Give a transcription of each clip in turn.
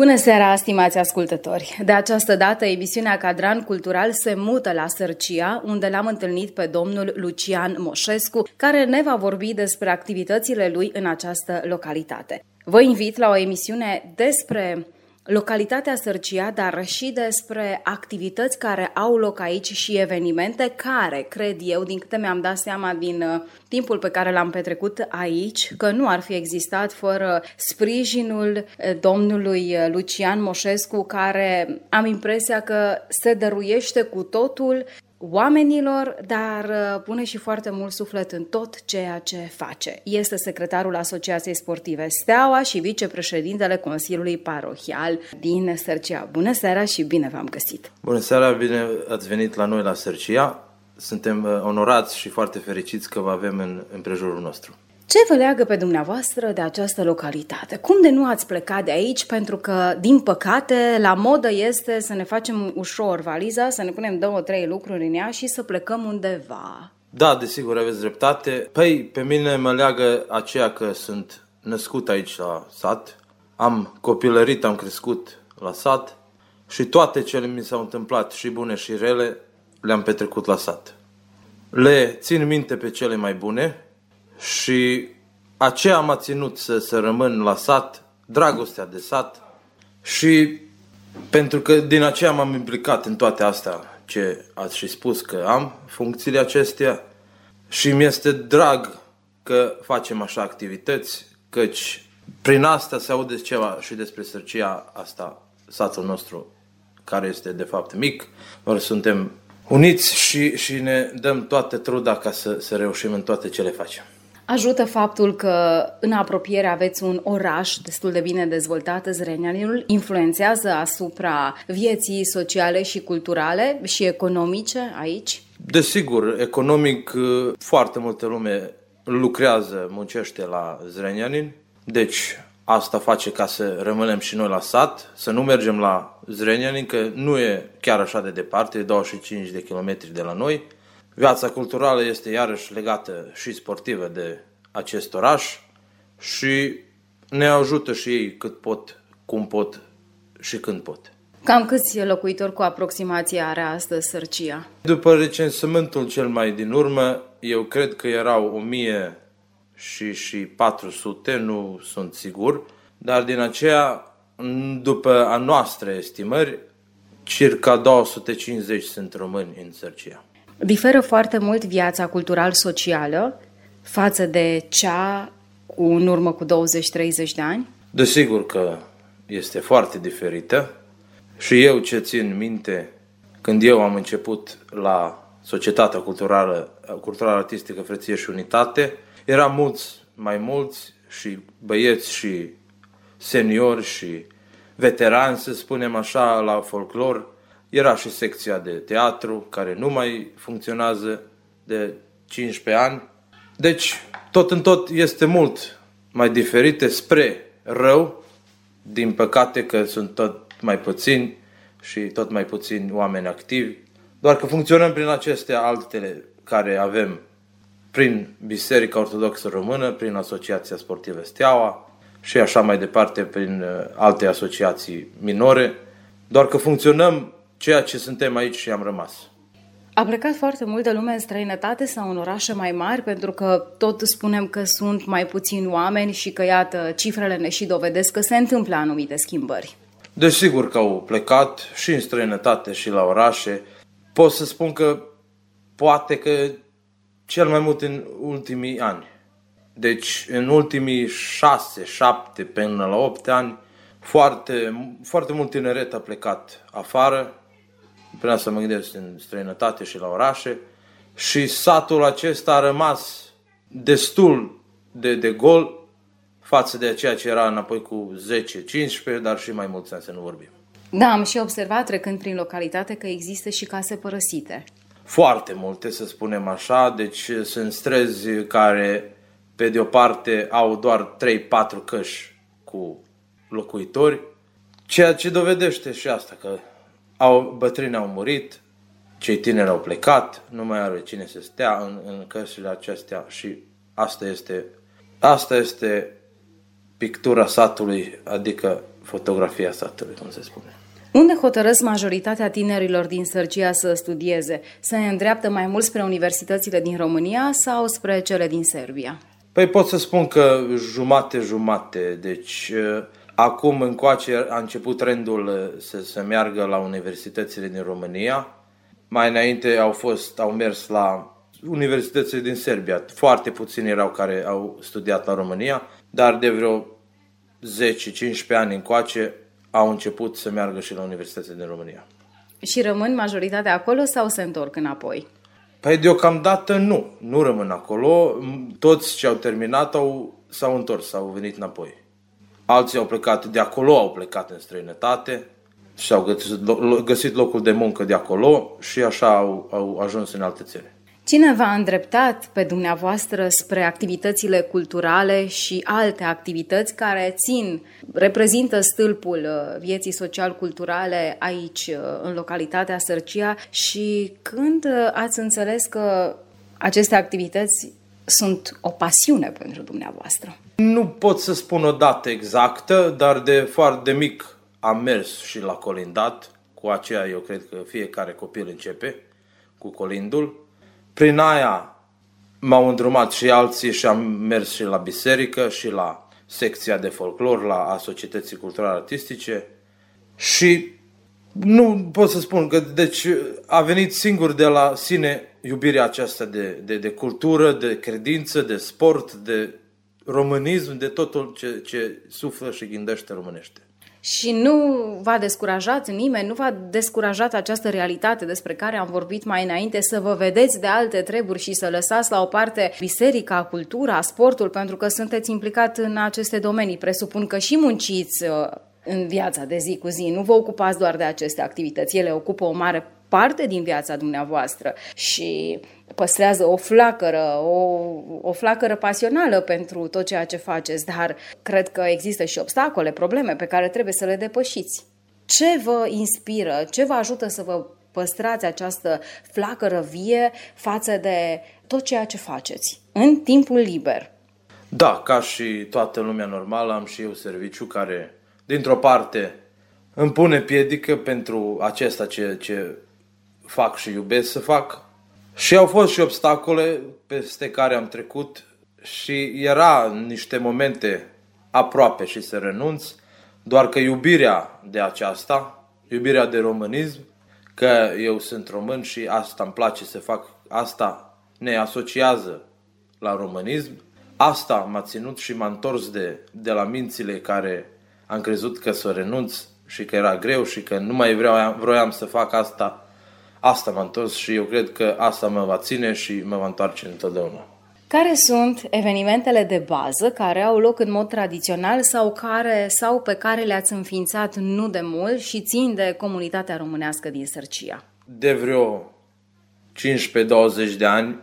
Bună seara, stimați ascultători! De această dată, emisiunea Cadran Cultural se mută la Sărcia, unde l-am întâlnit pe domnul Lucian Moșescu, care ne va vorbi despre activitățile lui în această localitate. Vă invit la o emisiune despre localitatea Sărcia, dar și despre activități care au loc aici și evenimente care, cred eu, din câte mi-am dat seama din uh, timpul pe care l-am petrecut aici, că nu ar fi existat fără sprijinul uh, domnului uh, Lucian Moșescu, care am impresia că se dăruiește cu totul oamenilor, dar uh, pune și foarte mult suflet în tot ceea ce face. Este secretarul Asociației Sportive Steaua și vicepreședintele Consiliului Parohial din Sărcia. Bună seara și bine v-am găsit! Bună seara, bine ați venit la noi la Sărcia. Suntem uh, onorați și foarte fericiți că vă avem în împrejurul nostru. Ce vă leagă pe dumneavoastră de această localitate? Cum de nu ați plecat de aici? Pentru că, din păcate, la modă este să ne facem ușor valiza, să ne punem două, trei lucruri în ea și să plecăm undeva. Da, desigur, aveți dreptate. Păi, pe mine mă leagă aceea că sunt născut aici la sat, am copilărit, am crescut la sat și toate cele mi s-au întâmplat, și bune și rele, le-am petrecut la sat. Le țin minte pe cele mai bune, și aceea m-a ținut să, să rămân la sat, dragostea de sat. Și pentru că din aceea m-am implicat în toate astea ce ați și spus că am, funcțiile acestea. Și mi este drag că facem așa activități, căci prin asta se aude ceva și despre sărcia asta, satul nostru, care este de fapt mic, doar suntem uniți și, și ne dăm toată truda ca să, să reușim în toate ce le facem. Ajută faptul că în apropiere aveți un oraș destul de bine dezvoltat, Zrenjaninul, influențează asupra vieții sociale și culturale și economice aici? Desigur, economic foarte multă lume lucrează, muncește la Zrenjanin, deci asta face ca să rămânem și noi la sat, să nu mergem la Zrenjanin, că nu e chiar așa de departe, e 25 de kilometri de la noi, Viața culturală este iarăși legată și sportivă de acest oraș și ne ajută și ei cât pot, cum pot și când pot. Cam câți locuitori cu aproximație are astăzi Sărcia? După recensământul cel mai din urmă, eu cred că erau 1000 și, și 400, nu sunt sigur, dar din aceea, după a noastre estimări, circa 250 sunt români în Sărcia. Diferă foarte mult viața cultural-socială față de cea cu în urmă cu 20-30 de ani? Desigur că este foarte diferită și eu ce țin minte când eu am început la Societatea Culturală, Culturală Artistică Frăție și Unitate, eram mulți, mai mulți și băieți și seniori și veterani, să spunem așa, la folclor, era și secția de teatru, care nu mai funcționează de 15 ani. Deci, tot în tot este mult mai diferite spre rău, din păcate că sunt tot mai puțini și tot mai puțini oameni activi. Doar că funcționăm prin acestea altele care avem prin Biserica Ortodoxă Română, prin Asociația Sportivă Steaua și așa mai departe prin uh, alte asociații minore, doar că funcționăm ceea ce suntem aici și am rămas. A plecat foarte multă lume în străinătate sau în orașe mai mari, pentru că tot spunem că sunt mai puțini oameni și că, iată, cifrele ne și dovedesc că se întâmplă anumite schimbări. Desigur că au plecat și în străinătate și la orașe. Pot să spun că poate că cel mai mult în ultimii ani. Deci în ultimii șase, șapte, până la opt ani, foarte, foarte mult tineret a plecat afară, prin asta mă gândesc în străinătate și la orașe, și satul acesta a rămas destul de, de gol față de ceea ce era înapoi cu 10-15, dar și mai mulți ani să nu vorbim. Da, am și observat trecând prin localitate că există și case părăsite. Foarte multe, să spunem așa, deci sunt străzi care pe de o parte au doar 3-4 căși cu locuitori, ceea ce dovedește și asta, că au, bătrâni au murit, cei tineri au plecat, nu mai are cine să stea în, în căsile acestea și asta este, asta este pictura satului, adică fotografia satului, cum se spune. Unde hotărăsc majoritatea tinerilor din Sărcia să studieze? Se îndreaptă mai mult spre universitățile din România sau spre cele din Serbia? Păi pot să spun că jumate-jumate. Deci acum încoace a început trendul să se meargă la universitățile din România. Mai înainte au fost, au mers la universitățile din Serbia. Foarte puțini erau care au studiat la România, dar de vreo 10-15 ani încoace au început să meargă și la universitățile din România. Și rămân majoritatea acolo sau se întorc înapoi? Păi deocamdată nu, nu rămân acolo. Toți ce au terminat au, s-au întors, au venit înapoi. Alții au plecat de acolo, au plecat în străinătate și au găsit, găsit locul de muncă de acolo și așa au, au ajuns în alte țări. Cine v-a îndreptat pe dumneavoastră spre activitățile culturale și alte activități care țin, reprezintă stâlpul uh, vieții social-culturale aici, uh, în localitatea Sărcia și când uh, ați înțeles că aceste activități sunt o pasiune pentru dumneavoastră? Nu pot să spun o dată exactă, dar de foarte mic am mers și la colindat. Cu aceea eu cred că fiecare copil începe cu colindul prin aia m-au îndrumat și alții și am mers și la biserică și la secția de folclor, la a Societății Culturale Artistice și nu pot să spun că deci a venit singur de la sine iubirea aceasta de, de, de cultură, de credință, de sport, de românism, de totul ce, ce suflă și gândește românește. Și nu v-a descurajat nimeni, nu v-a descurajat această realitate despre care am vorbit mai înainte, să vă vedeți de alte treburi și să lăsați la o parte biserica, cultura, sportul, pentru că sunteți implicat în aceste domenii. Presupun că și munciți uh, în viața de zi cu zi, nu vă ocupați doar de aceste activități, ele ocupă o mare parte din viața dumneavoastră. Și păstrează o flacără, o, o flacără pasională pentru tot ceea ce faceți, dar cred că există și obstacole, probleme pe care trebuie să le depășiți. Ce vă inspiră, ce vă ajută să vă păstrați această flacără vie față de tot ceea ce faceți în timpul liber? Da, ca și toată lumea normală, am și eu serviciu care, dintr-o parte, îmi pune piedică pentru acesta ce, ce fac și iubesc să fac, și au fost și obstacole peste care am trecut și era niște momente aproape și să renunț, doar că iubirea de aceasta, iubirea de românism, că eu sunt român și asta îmi place să fac, asta ne asociază la românism, asta m-a ținut și m-a întors de, de la mințile care am crezut că să renunț și că era greu și că nu mai vreau, vroiam să fac asta asta m-a întors și eu cred că asta mă va ține și mă va întoarce întotdeauna. Care sunt evenimentele de bază care au loc în mod tradițional sau, care, sau pe care le-ați înființat nu de mult și țin de comunitatea românească din Sărcia? De vreo 15-20 de ani,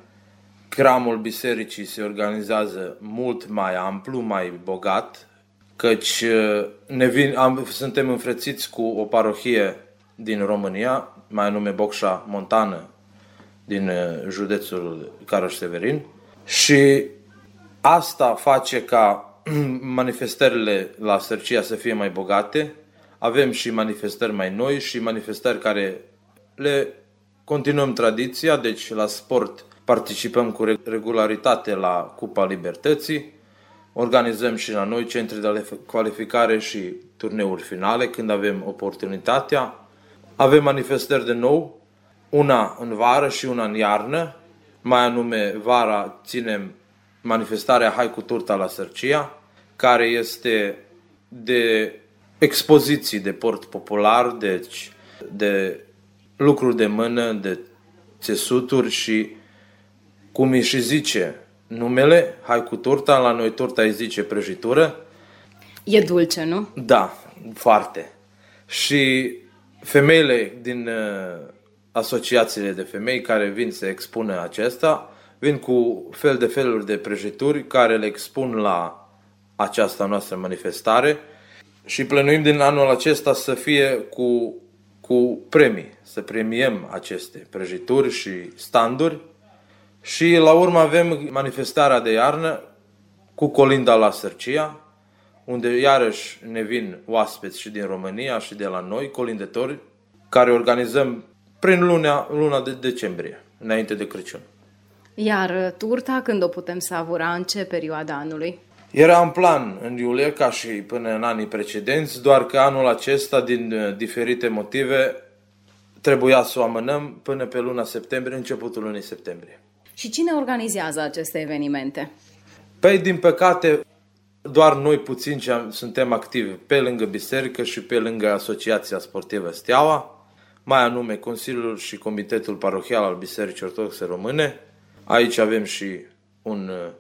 cramul bisericii se organizează mult mai amplu, mai bogat, căci uh, ne vin, am, suntem înfrățiți cu o parohie din România, mai anume Bocșa Montană din uh, județul Caroș-Severin și asta face ca manifestările la Sărcia să fie mai bogate. Avem și manifestări mai noi și manifestări care le continuăm tradiția, deci la sport participăm cu regularitate la Cupa Libertății, organizăm și la noi centre de calificare și turneuri finale când avem oportunitatea. Avem manifestări de nou, una în vară și una în iarnă, mai anume vara ținem manifestarea Hai cu turta la Sărcia, care este de expoziții de port popular, deci de lucruri de mână, de țesuturi și cum îi și zice numele, hai cu turta, la noi turta îi zice prăjitură. E dulce, nu? Da, foarte. și femeile din uh, asociațiile de femei care vin să expună acesta, vin cu fel de feluri de prăjituri care le expun la această noastră manifestare și plănuim din anul acesta să fie cu, cu premii, să premiem aceste prăjituri și standuri. Și la urmă avem manifestarea de iarnă cu Colinda la Sărcia, unde iarăși ne vin oaspeți și din România și de la noi, colindetori, care organizăm prin luna, luna de decembrie, înainte de Crăciun. Iar turta, când o putem savura, în ce perioada anului? Era în plan în iulie, ca și până în anii precedenți, doar că anul acesta, din uh, diferite motive, trebuia să o amânăm până pe luna septembrie, începutul lunii septembrie. Și cine organizează aceste evenimente? Păi, din păcate, doar noi puțin ce suntem activi pe lângă biserică și pe lângă Asociația Sportivă Steaua, mai anume Consiliul și Comitetul Parohial al Bisericii Ortodoxe Române. Aici avem și un uh,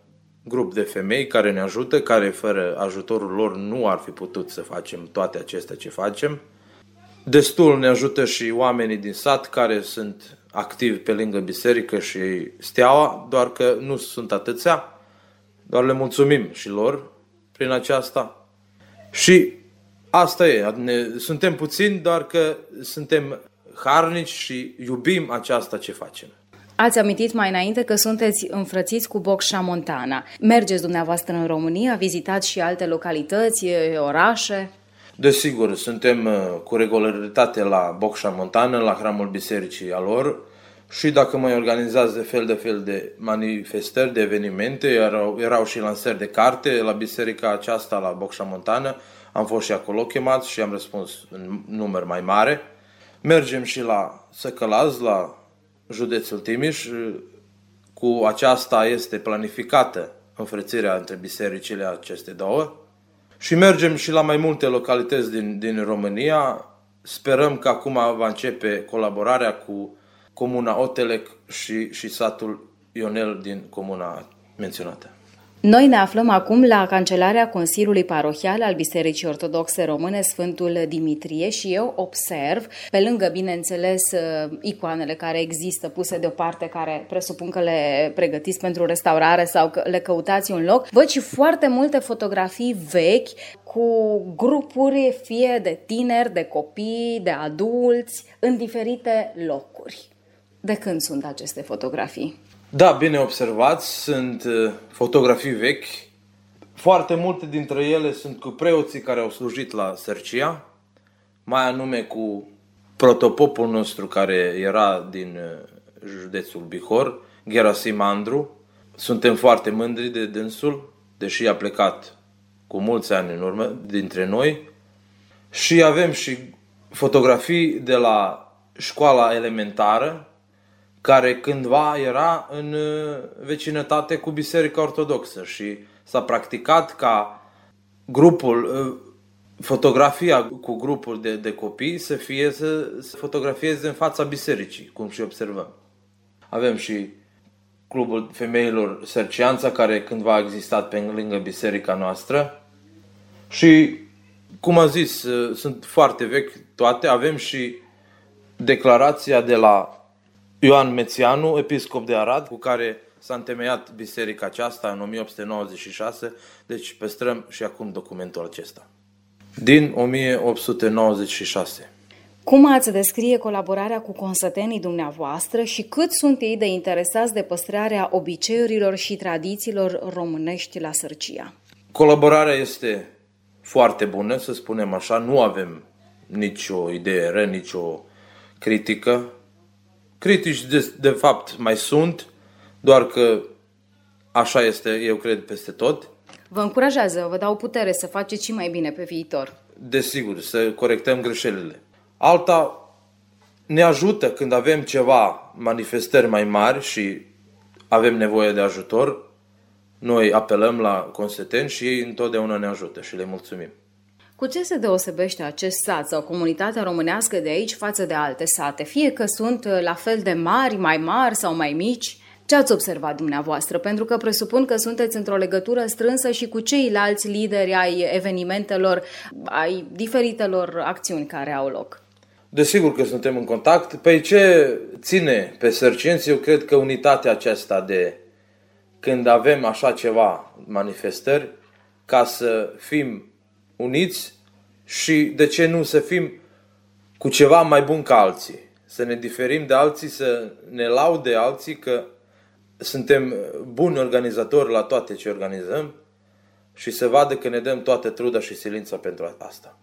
grup de femei care ne ajută, care fără ajutorul lor nu ar fi putut să facem toate acestea ce facem. Destul ne ajută și oamenii din sat care sunt activi pe lângă biserică și steaua, doar că nu sunt atâția, doar le mulțumim și lor prin aceasta. Și asta e, ne, suntem puțini, doar că suntem harnici și iubim aceasta ce facem. Ați amintit mai înainte că sunteți înfrățiți cu Bocșa Montana. Mergeți dumneavoastră în România, vizitați și alte localități, orașe? Desigur, suntem uh, cu regularitate la Bocșa Montana, la hramul bisericii a lor și dacă mai organizează fel de fel de manifestări, de evenimente, erau, erau și lansări de carte la biserica aceasta, la Bocșa Montana, am fost și acolo chemați și am răspuns în număr mai mare. Mergem și la Săcălaz, la județul Timiș. Cu aceasta este planificată înfrățirea între bisericile aceste două. Și mergem și la mai multe localități din, din România. Sperăm că acum va începe colaborarea cu comuna Otelec și, și satul Ionel din comuna menționată. Noi ne aflăm acum la cancelarea Consiliului Parohial al Bisericii Ortodoxe Române Sfântul Dimitrie și eu observ, pe lângă, bineînțeles, uh, icoanele care există puse deoparte, care presupun că le pregătiți pentru restaurare sau că le căutați un loc, văd și foarte multe fotografii vechi cu grupuri fie de tineri, de copii, de adulți, în diferite locuri. De când sunt aceste fotografii? Da, bine observați, sunt uh, fotografii vechi. Foarte multe dintre ele sunt cu preoții care au slujit la Sărcia, mai anume cu protopopul nostru care era din uh, județul Bihor, Gerasim Andru. Suntem foarte mândri de dânsul, deși a plecat cu mulți ani în urmă dintre noi. Și avem și fotografii de la școala elementară, care cândva era în uh, vecinătate cu Biserica Ortodoxă și s-a practicat ca grupul, uh, fotografia cu grupul de, de copii să fie să, să fotografieze în fața bisericii, cum și observăm. Avem și clubul femeilor Sărcianța, care cândva a existat pe lângă biserica noastră și, cum am zis, uh, sunt foarte vechi toate. Avem și declarația de la Ioan Mețianu, episcop de Arad, cu care s-a întemeiat biserica aceasta în 1896, deci păstrăm și acum documentul acesta. Din 1896. Cum ați descrie colaborarea cu consătenii dumneavoastră și cât sunt ei de interesați de păstrarea obiceiurilor și tradițiilor românești la Sărcia? Colaborarea este foarte bună, să spunem așa. Nu avem nicio idee ră, nicio critică. Critici, de, de fapt, mai sunt, doar că așa este, eu cred, peste tot. Vă încurajează, vă dau putere să faceți și mai bine pe viitor. Desigur, să corectăm greșelile. Alta ne ajută când avem ceva manifestări mai mari și avem nevoie de ajutor, noi apelăm la conseteni și ei întotdeauna ne ajută și le mulțumim. Cu ce se deosebește acest sat sau comunitatea românească de aici față de alte sate? Fie că sunt uh, la fel de mari, mai mari sau mai mici? Ce ați observat dumneavoastră? Pentru că presupun că sunteți într-o legătură strânsă și cu ceilalți lideri ai evenimentelor, ai diferitelor acțiuni care au loc. Desigur că suntem în contact. Pe ce ține pe sărcinți, eu cred că unitatea aceasta de când avem așa ceva manifestări, ca să fim uniți și de ce nu să fim cu ceva mai bun ca alții. Să ne diferim de alții, să ne laude alții că suntem buni organizatori la toate ce organizăm și să vadă că ne dăm toată truda și silința pentru asta.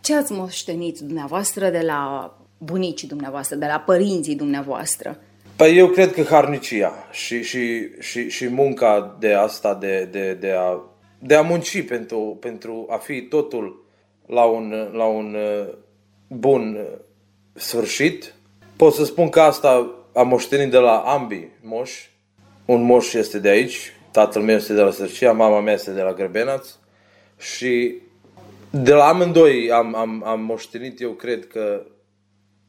Ce ați moștenit dumneavoastră de la bunicii dumneavoastră, de la părinții dumneavoastră? Păi eu cred că harnicia și, și, și, și munca de asta, de, de, de, a, de a munci pentru, pentru a fi totul la un, la un uh, bun uh, sfârșit. Pot să spun că asta am moștenit de la ambii moși. Un moș este de aici, tatăl meu este de la Sărcia, mama mea este de la Grăbenaț și de la amândoi am, am, am moștenit, eu cred că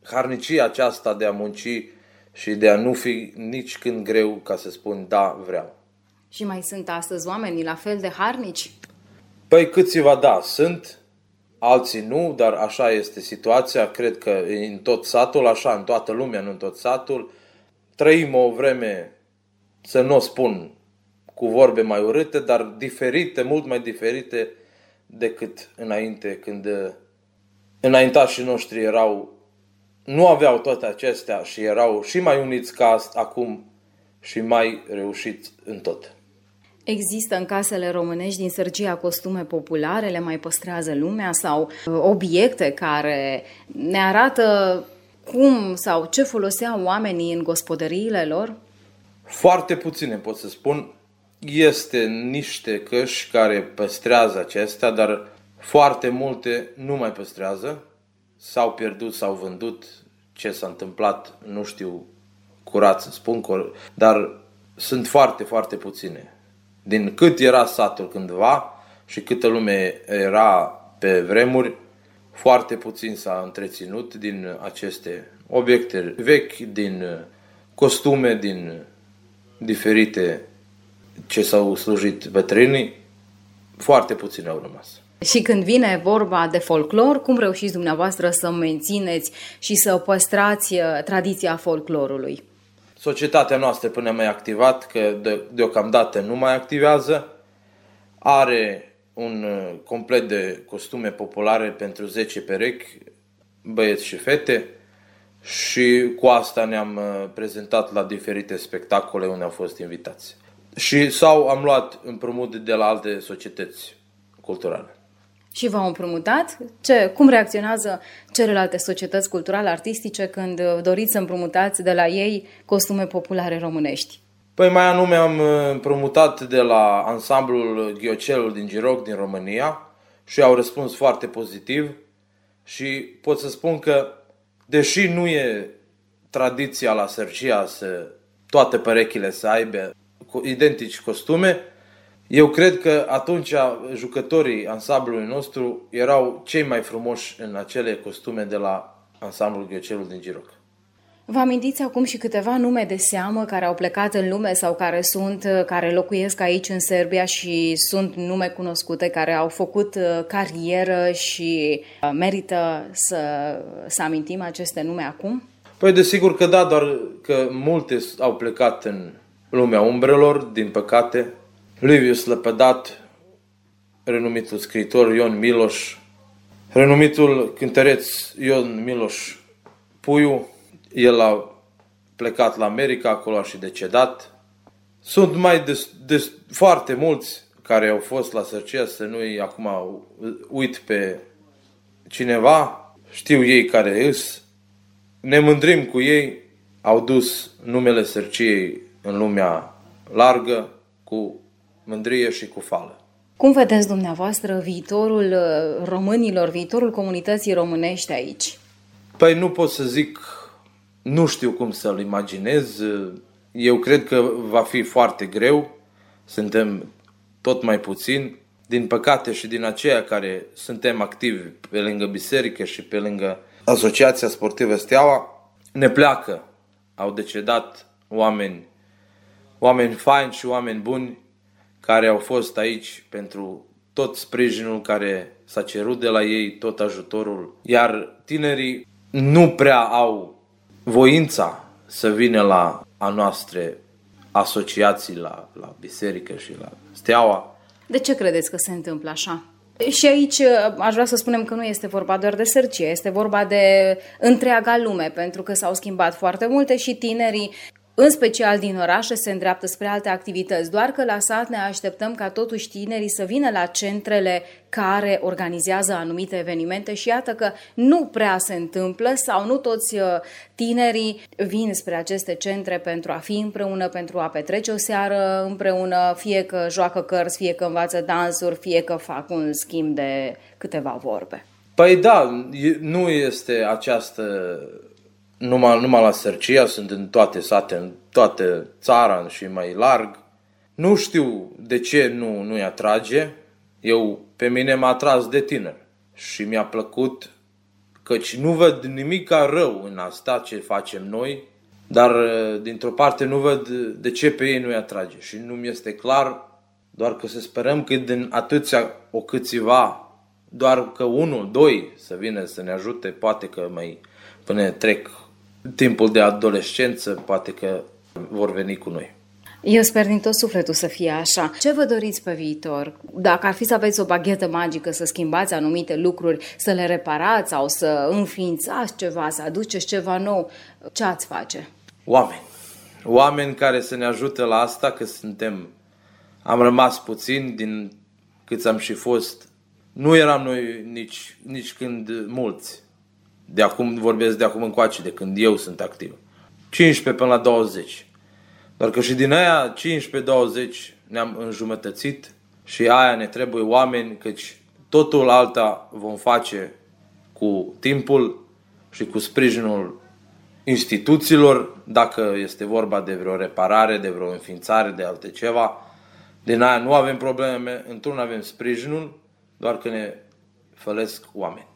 harnicia aceasta de a munci și de a nu fi nici când greu ca să spun da, vreau. Și mai sunt astăzi oamenii la fel de harnici? Păi câțiva da, sunt, alții nu, dar așa este situația. Cred că în tot satul, așa, în toată lumea, nu în tot satul. Trăim o vreme, să nu o spun cu vorbe mai urâte, dar diferite, mult mai diferite decât înainte, când înaintașii noștri erau, nu aveau toate acestea și erau și mai uniți ca acum și mai reușiți în tot. Există în casele românești din Sărgia costume populare, le mai păstrează lumea sau uh, obiecte care ne arată cum sau ce foloseau oamenii în gospodăriile lor? Foarte puține pot să spun. Este niște căști care păstrează acestea, dar foarte multe nu mai păstrează. S-au pierdut, s-au vândut. Ce s-a întâmplat, nu știu curat să spun, dar sunt foarte, foarte puține din cât era satul cândva și câtă lume era pe vremuri, foarte puțin s-a întreținut din aceste obiecte vechi, din costume, din diferite ce s-au slujit bătrânii, foarte puțin au rămas. Și când vine vorba de folclor, cum reușiți dumneavoastră să mențineți și să păstrați uh, tradiția folclorului? Societatea noastră până mai activat, că de, deocamdată nu mai activează, are un uh, complet de costume populare pentru 10 perechi, băieți și fete, și cu asta ne-am uh, prezentat la diferite spectacole unde au fost invitați. Și sau am luat împrumut de la alte societăți culturale și v-au împrumutat? Ce, cum reacționează celelalte societăți culturale artistice când doriți să împrumutați de la ei costume populare românești? Păi mai anume am împrumutat de la ansamblul Ghiocelul din Giroc din România și au răspuns foarte pozitiv și pot să spun că deși nu e tradiția la Sărcia să toate perechile să aibă identici costume, eu cred că atunci jucătorii ansamblului nostru erau cei mai frumoși în acele costume de la ansamblul Ghiocelul din Giroc. Vă amintiți acum și câteva nume de seamă care au plecat în lume sau care sunt, care locuiesc aici în Serbia și sunt nume cunoscute, care au făcut uh, carieră și uh, merită să, să amintim aceste nume acum? Păi desigur că da, doar că multe au plecat în lumea umbrelor, din păcate, Livius Lepădat, renumitul scriitor Ion Miloș, renumitul cântăreț Ion Miloș Puiu, el a plecat la America, acolo a și decedat. Sunt mai des, des, foarte mulți care au fost la Sărcia, să nu-i acum uit pe cineva, știu ei care îs, ne mândrim cu ei, au dus numele Sărciei în lumea largă cu mândrie și cu fală. Cum vedeți dumneavoastră viitorul uh, românilor, viitorul comunității românești aici? Păi nu pot să zic, nu știu cum să-l imaginez. Eu cred că va fi foarte greu. Suntem tot mai puțini. Din păcate și din aceia care suntem activi pe lângă biserică și pe lângă Asociația Sportivă Steaua, ne pleacă. Au decedat oameni oameni faini și oameni buni care au fost aici pentru tot sprijinul care s-a cerut de la ei, tot ajutorul. Iar tinerii nu prea au voința să vină la a noastre asociații, la, la biserică și la steaua. De ce credeți că se întâmplă așa? Și aici uh, aș vrea să spunem că nu este vorba doar de sărcie, este vorba de întreaga lume, pentru că s-au schimbat foarte multe și tinerii în special din orașe, se îndreaptă spre alte activități. Doar că la sat ne așteptăm ca totuși tinerii să vină la centrele care organizează anumite evenimente și iată că nu prea se întâmplă sau nu toți uh, tinerii vin spre aceste centre pentru a fi împreună, pentru a petrece o seară împreună, fie că joacă cărți, fie că învață dansuri, fie că fac un schimb de câteva vorbe. Păi da, nu este această numai, numai la Sărcia, sunt în toate sate, în toată țara și mai larg. Nu știu de ce nu, nu-i atrage. Eu, pe mine m-a atras de tiner și mi-a plăcut căci nu văd nimic ca rău în asta ce facem noi, dar dintr-o parte nu văd de ce pe ei nu-i atrage și nu mi este clar, doar că să sperăm că din atâția o câțiva, doar că unul, doi să vină să ne ajute, poate că mai până trec timpul de adolescență, poate că vor veni cu noi. Eu sper din tot sufletul să fie așa. Ce vă doriți pe viitor? Dacă ar fi să aveți o baghetă magică, să schimbați anumite lucruri, să le reparați sau să înființați ceva, să aduceți ceva nou, ce ați face? Oameni. Oameni care să ne ajute la asta, că suntem... Am rămas puțin din câți am și fost. Nu eram noi nici, nici când mulți. De acum vorbesc de acum încoace, de când eu sunt activ. 15 până la 20. Doar că și din aia 15-20 ne-am înjumătățit și aia ne trebuie oameni, căci totul alta vom face cu timpul și cu sprijinul instituțiilor, dacă este vorba de vreo reparare, de vreo înființare, de alte ceva. Din aia nu avem probleme, într-un avem sprijinul, doar că ne fălesc oameni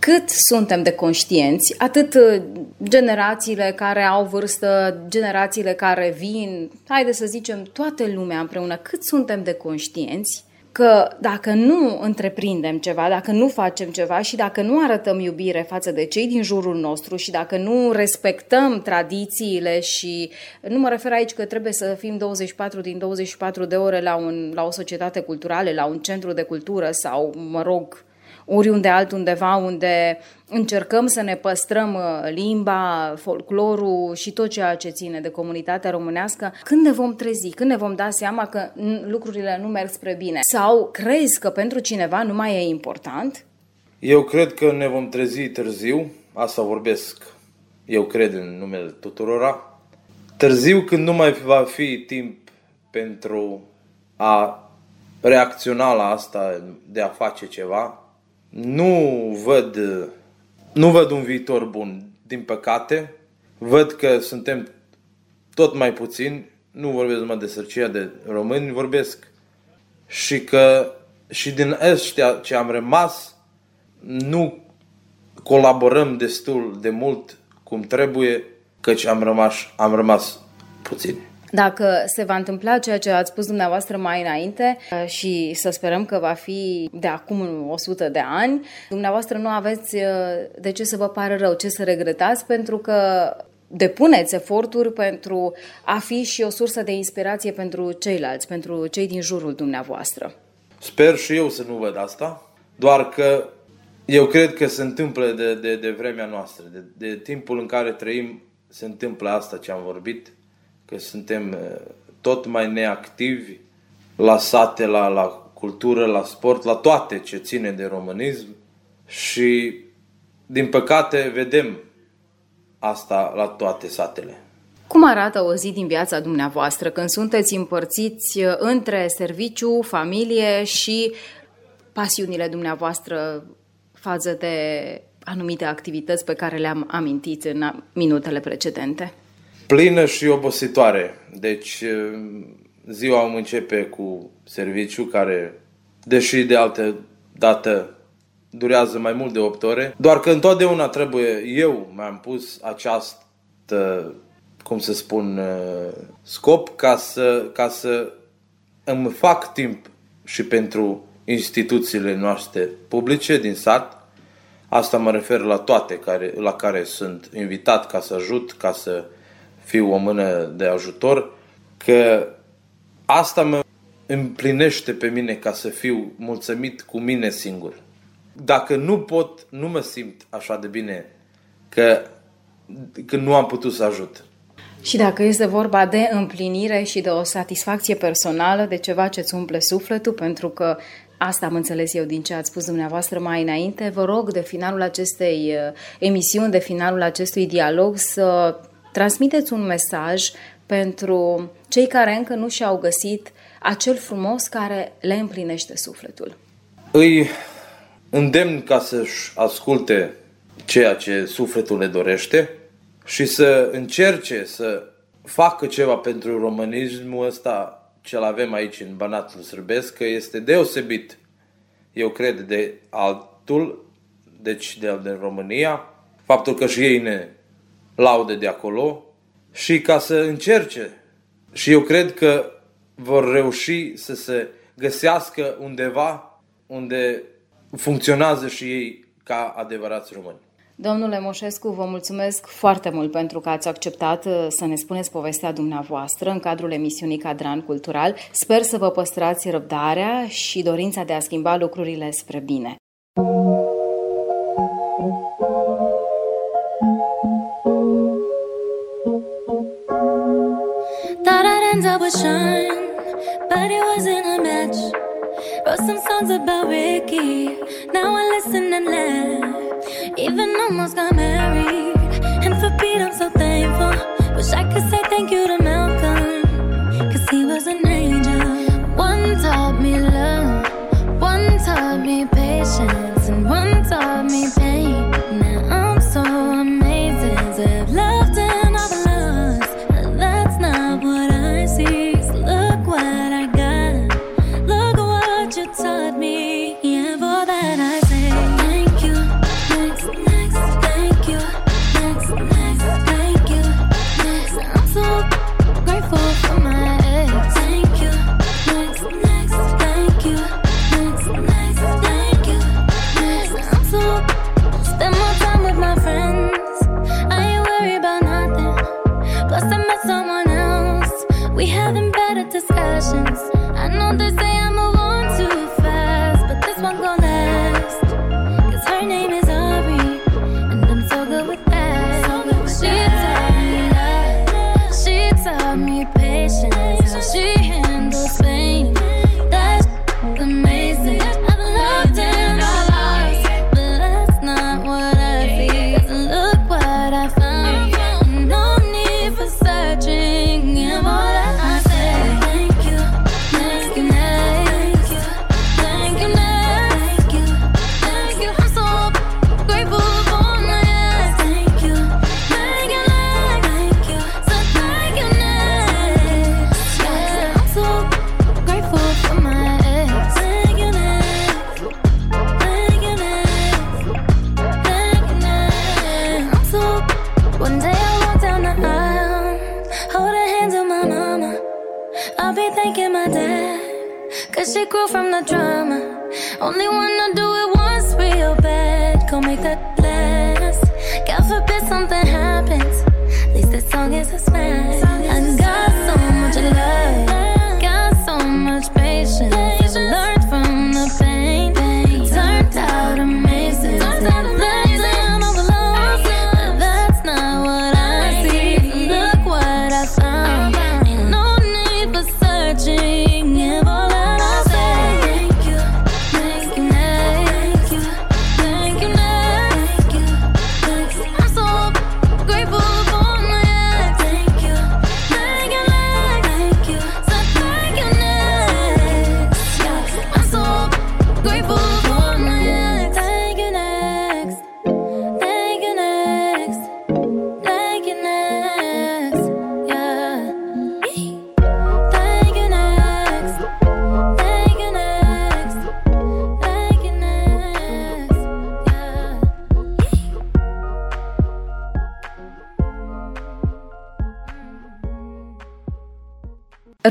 cât suntem de conștienți, atât uh, generațiile care au vârstă, generațiile care vin, haide să zicem toată lumea împreună, cât suntem de conștienți că dacă nu întreprindem ceva, dacă nu facem ceva și dacă nu arătăm iubire față de cei din jurul nostru și dacă nu respectăm tradițiile și nu mă refer aici că trebuie să fim 24 din 24 de ore la, un, la o societate culturală, la un centru de cultură sau, mă rog, oriunde altundeva unde încercăm să ne păstrăm uh, limba, folclorul și tot ceea ce ține de comunitatea românească, când ne vom trezi, când ne vom da seama că lucrurile nu merg spre bine? Sau crezi că pentru cineva nu mai e important? Eu cred că ne vom trezi târziu, asta vorbesc, eu cred în numele tuturora, târziu când nu mai va fi timp pentru a reacționa la asta, de a face ceva, nu văd, nu văd un viitor bun, din păcate. Văd că suntem tot mai puțini, nu vorbesc numai de sărcia de români, vorbesc și că și din ăștia ce am rămas, nu colaborăm destul de mult cum trebuie, căci am rămas, am rămas puțini. Dacă se va întâmpla ceea ce ați spus dumneavoastră mai înainte uh, și să sperăm că va fi de acum 100 de ani, dumneavoastră nu aveți uh, de ce să vă pară rău, ce să regretați, pentru că depuneți eforturi pentru a fi și o sursă de inspirație pentru ceilalți, pentru cei din jurul dumneavoastră. Sper și eu să nu văd asta, doar că eu cred că se întâmplă de, de, de vremea noastră, de, de timpul în care trăim, se întâmplă asta ce am vorbit că suntem tot mai neactivi la sate, la, la cultură, la sport, la toate ce ține de românism și din păcate vedem asta la toate satele. Cum arată o zi din viața dumneavoastră când sunteți împărțiți între serviciu, familie și pasiunile dumneavoastră față de anumite activități pe care le-am amintit în minutele precedente? Plină și obositoare. Deci ziua am începe cu serviciu care, deși de altă dată durează mai mult de 8 ore, doar că întotdeauna trebuie, eu mi-am pus această cum să spun, uh, scop ca să, ca să îmi fac timp și pentru instituțiile noastre publice din sat. Asta mă refer la toate care, la care sunt invitat ca să ajut, ca să fiu o mână de ajutor, că asta mă împlinește pe mine ca să fiu mulțumit cu mine singur. Dacă nu pot, nu mă simt așa de bine că, că nu am putut să ajut. Și dacă este vorba de împlinire și de o satisfacție personală, de ceva ce îți umple sufletul, pentru că asta am înțeles eu din ce ați spus dumneavoastră mai înainte, vă rog de finalul acestei uh, emisiuni, de finalul acestui dialog, să transmiteți un mesaj pentru cei care încă nu și-au găsit acel frumos care le împlinește sufletul. Îi îndemn ca să-și asculte ceea ce sufletul le dorește și să încerce să facă ceva pentru românismul ăsta ce-l avem aici în Banatul Sârbesc, că este deosebit, eu cred, de altul, deci de, de România, faptul că și ei ne laude de acolo și ca să încerce. Și eu cred că vor reuși să se găsească undeva unde funcționează și ei ca adevărați români. Domnule Moșescu, vă mulțumesc foarte mult pentru că ați acceptat uh, să ne spuneți povestea dumneavoastră în cadrul emisiunii Cadran Cultural. Sper să vă păstrați răbdarea și dorința de a schimba lucrurile spre bine. With Sean, but it wasn't a match. Wrote some songs about Ricky, now I listen and laugh. Even almost got married. And for Pete, I'm so thankful. Wish I could say thank you to Malcolm. Cause he was an angel. One taught me love, one taught me patience, and one taught me pain.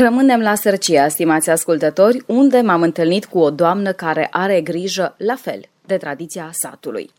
Rămânem la Sărcia, stimați ascultători, unde m-am întâlnit cu o doamnă care are grijă, la fel, de tradiția satului.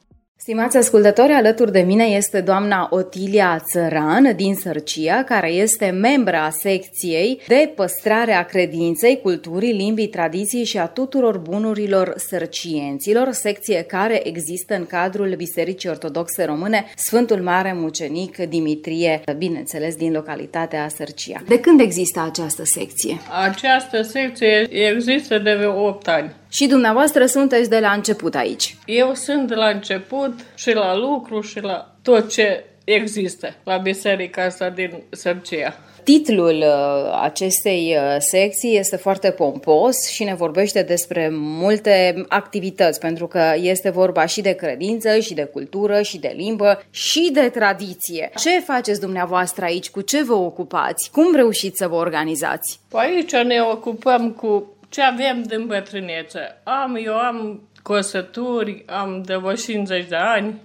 Stimați ascultători, alături de mine este doamna Otilia Țăran din Sărcia, care este membra a secției de păstrare a credinței, culturii, limbii, tradiției și a tuturor bunurilor sărcienților, secție care există în cadrul Bisericii Ortodoxe Române, Sfântul Mare Mucenic Dimitrie, bineînțeles din localitatea Sărcia. De când există această secție? Această secție există de 8 ani. Și dumneavoastră sunteți de la început aici. Eu sunt de la început și la lucru și la tot ce există la biserica asta din Sărcia. Titlul uh, acestei uh, secții este foarte pompos și ne vorbește despre multe activități, pentru că este vorba și de credință, și de cultură, și de limbă, și de tradiție. Ce faceți dumneavoastră aici? Cu ce vă ocupați? Cum reușiți să vă organizați? Păi aici ne ocupăm cu ce avem din bătrânețe. Am, eu am cosături, am de 50 de ani,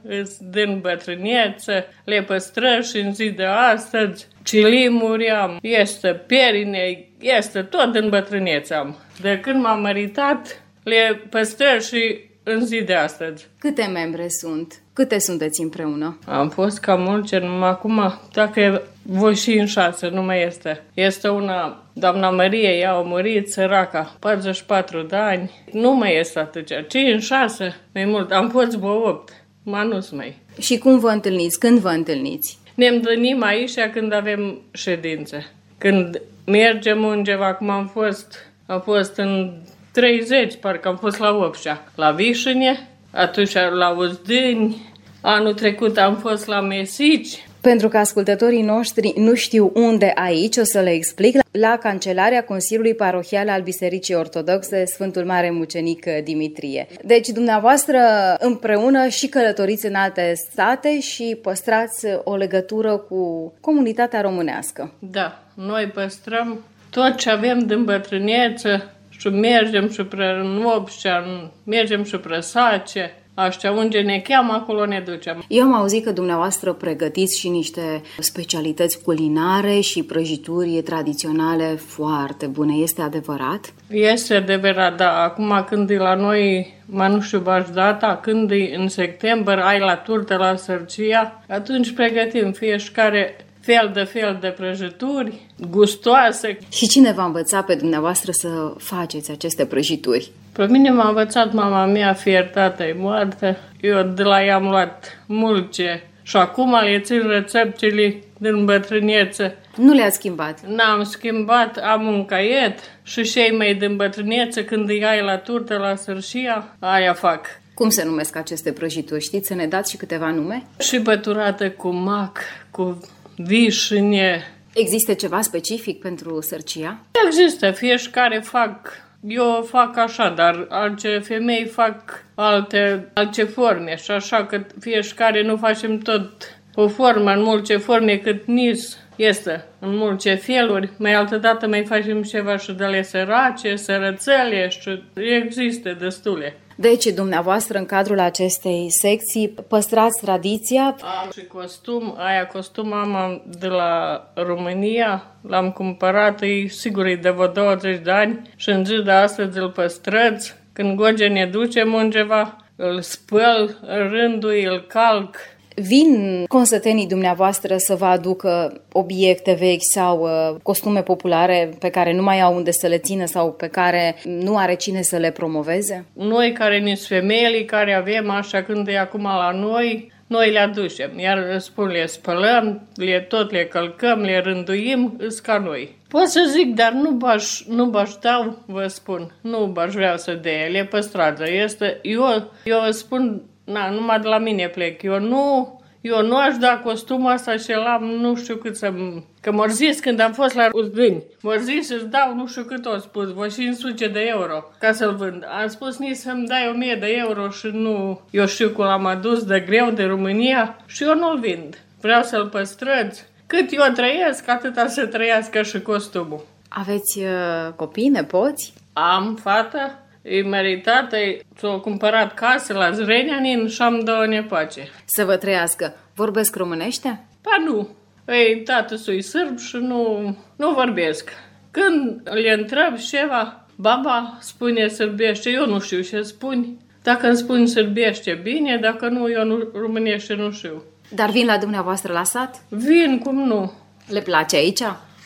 din bătrânețe, le păstrăși și în zi de astăzi, cilimuri am, este perine, este tot din bătrânețe am. De când m-am măritat, le păstrăși și în zi de astăzi. Câte membre sunt? Câte sunteți împreună? Am fost cam mulți, numai acum, dacă voi și în șase, nu mai este. Este una, doamna Marie, ea a murit, săraca, 44 de ani. Nu mai este atâția, ci în șase, mai mult. Am fost vă opt, mă nu mai. Și cum vă întâlniți? Când vă întâlniți? Ne întâlnim aici când avem ședințe. Când mergem undeva, cum am fost, am fost în 30, parcă am fost la Opșa, la Vișine, atunci la Uzdâni, anul trecut am fost la Mesici. Pentru că ascultătorii noștri nu știu unde aici, o să le explic, la Cancelarea Consiliului Parohial al Bisericii Ortodoxe Sfântul Mare Mucenic Dimitrie. Deci dumneavoastră împreună și călătoriți în alte state și păstrați o legătură cu comunitatea românească. Da, noi păstrăm tot ce avem din bătrânețe, și mergem și pre Nopșa, mergem și pre Sace, Așa, unde ne cheamă, acolo ne ducem. Eu am auzit că dumneavoastră pregătiți și niște specialități culinare și prăjituri tradiționale foarte bune. Este adevărat? Este adevărat, da. Acum când e la noi, mă nu știu baș data, când e în septembrie, ai la turtă la Sărcia, atunci pregătim fiecare fel de fel de prăjituri, gustoase. Și cine v-a învățat pe dumneavoastră să faceți aceste prăjituri? Pe mine m-a învățat mama mea, fiertată e moartă. Eu de la ea am luat mulce și acum le țin rețeptele din bătrânețe. Nu le-ați schimbat? N-am schimbat, am un caiet și cei mei din bătrânețe, când îi ai la turtă, la sărșia, aia fac. Cum se numesc aceste prăjituri? Știți să ne dați și câteva nume? Și băturată cu mac, cu vișine. Există ceva specific pentru sărcia? Există, fiecare fac eu fac așa, dar alte femei fac alte, alte forme și așa că fiecare nu facem tot o formă în multe forme cât nis este în multe feluri. Mai altă dată mai facem ceva și de le sărace, sărățele și există destule. Deci, dumneavoastră, în cadrul acestei secții, păstrați tradiția? Am și costum, aia costum am de la România, l-am cumpărat, e sigur, e de vreo 20 de ani și în zi de astăzi îl păstrăți. Când goge ne ducem undeva, îl spăl, rândul, îl calc, Vin consătenii dumneavoastră să vă aducă obiecte vechi sau uh, costume populare pe care nu mai au unde să le țină sau pe care nu are cine să le promoveze? Noi care ne femeile care avem așa când e acum la noi, noi le aducem, iar spun, le spălăm, le tot le călcăm, le rânduim, îs ca noi. Pot să zic, dar nu baș, nu baș dau, vă spun, nu baș vreau să de ele păstrează. Este, eu, eu spun na, numai de la mine plec. Eu nu, eu nu aș da costumul ăsta și l-am nu știu cât să... Că m zis când am fost la Uzdâni, m zis să-ți dau nu știu cât o spus, vă 500 de euro ca să-l vând. Am spus nici să-mi dai 1000 de euro și nu... Eu știu cum l-am adus de greu de România și eu nu-l vind. Vreau să-l păstrăți. Cât eu trăiesc, atâta să trăiască și costumul. Aveți uh, copii, nepoți? Am fată, e meritată, s-a cumpărat casă la Zrenianin și am două nepoace. Să vă trăiască. Vorbesc românește? Pa nu. Ei, tată sui sârb și nu, nu vorbesc. Când le întreb ceva, baba spune sârbește, eu nu știu ce spuni. Dacă îmi spun sârbește, bine, dacă nu, eu nu românește nu știu. Dar vin la dumneavoastră la sat? Vin, cum nu. Le place aici?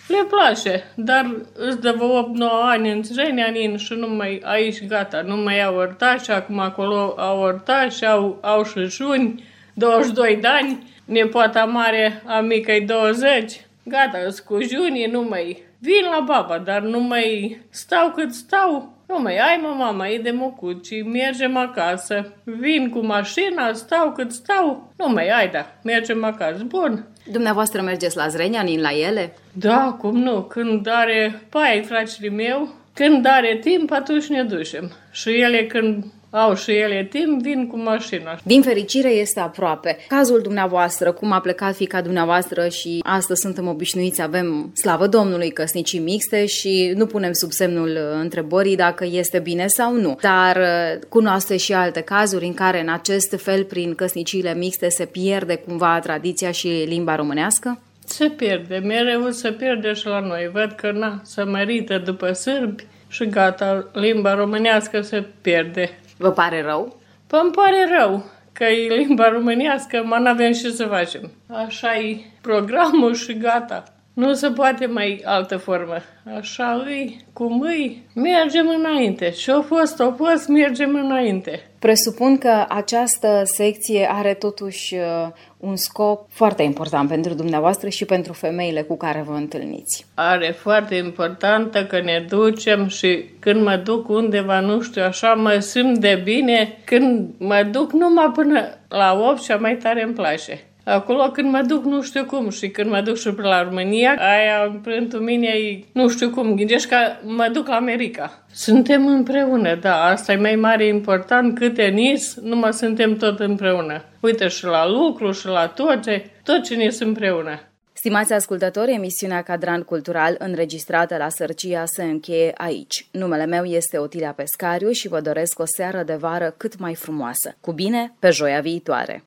Le place, dar îți dă 8-9 ani în Zreneanin și nu mai aici gata, nu mai au ortași, și acum acolo au ortași, și au, au și juni, 22 de ani, nepoata mare a micăi 20, gata, sunt cu junii, nu mai vin la baba, dar nu mai stau cât stau, nu mai ai mă, mama, e de mocuci, mergem acasă, vin cu mașina, stau cât stau, nu mai ai, da, mergem acasă, bun. Dumneavoastră mergeți la Zrenianin, la ele? Da, cum nu, când are paie fratele meu, când are timp, atunci ne ducem. Și ele când au și ele timp, vin cu mașina. Din fericire este aproape. Cazul dumneavoastră, cum a plecat fica dumneavoastră și astăzi suntem obișnuiți, avem, slavă Domnului, căsnicii mixte și nu punem sub semnul întrebării dacă este bine sau nu. Dar uh, cunoaște și alte cazuri în care în acest fel, prin căsniciile mixte, se pierde cumva tradiția și limba românească? Se pierde, mereu se pierde și la noi. Văd că na, se merită după sârbi și gata, limba românească se pierde. Vă pare rău? Păi îmi pare rău că e limba românească, mă n-avem ce să facem. Așa e programul și gata. Nu se poate mai altă formă. Așa îi, cum îi, mergem înainte. Și a fost, a fost, mergem înainte. Presupun că această secție are totuși uh, un scop foarte important pentru dumneavoastră și pentru femeile cu care vă întâlniți. Are foarte importantă că ne ducem și când mă duc undeva, nu știu, așa mă simt de bine când mă duc numai până la 8 și mai tare îmi place. Acolo când mă duc nu știu cum și când mă duc și pe la România, aia pentru mine e nu știu cum, gândești că mă duc la America. Suntem împreună, da, asta e mai mare important, câte nis, numai suntem tot împreună. Uite și la lucru și la toate, tot ce ne împreună. Stimați ascultători, emisiunea Cadran Cultural înregistrată la Sărcia se încheie aici. Numele meu este Otilia Pescariu și vă doresc o seară de vară cât mai frumoasă. Cu bine, pe joia viitoare!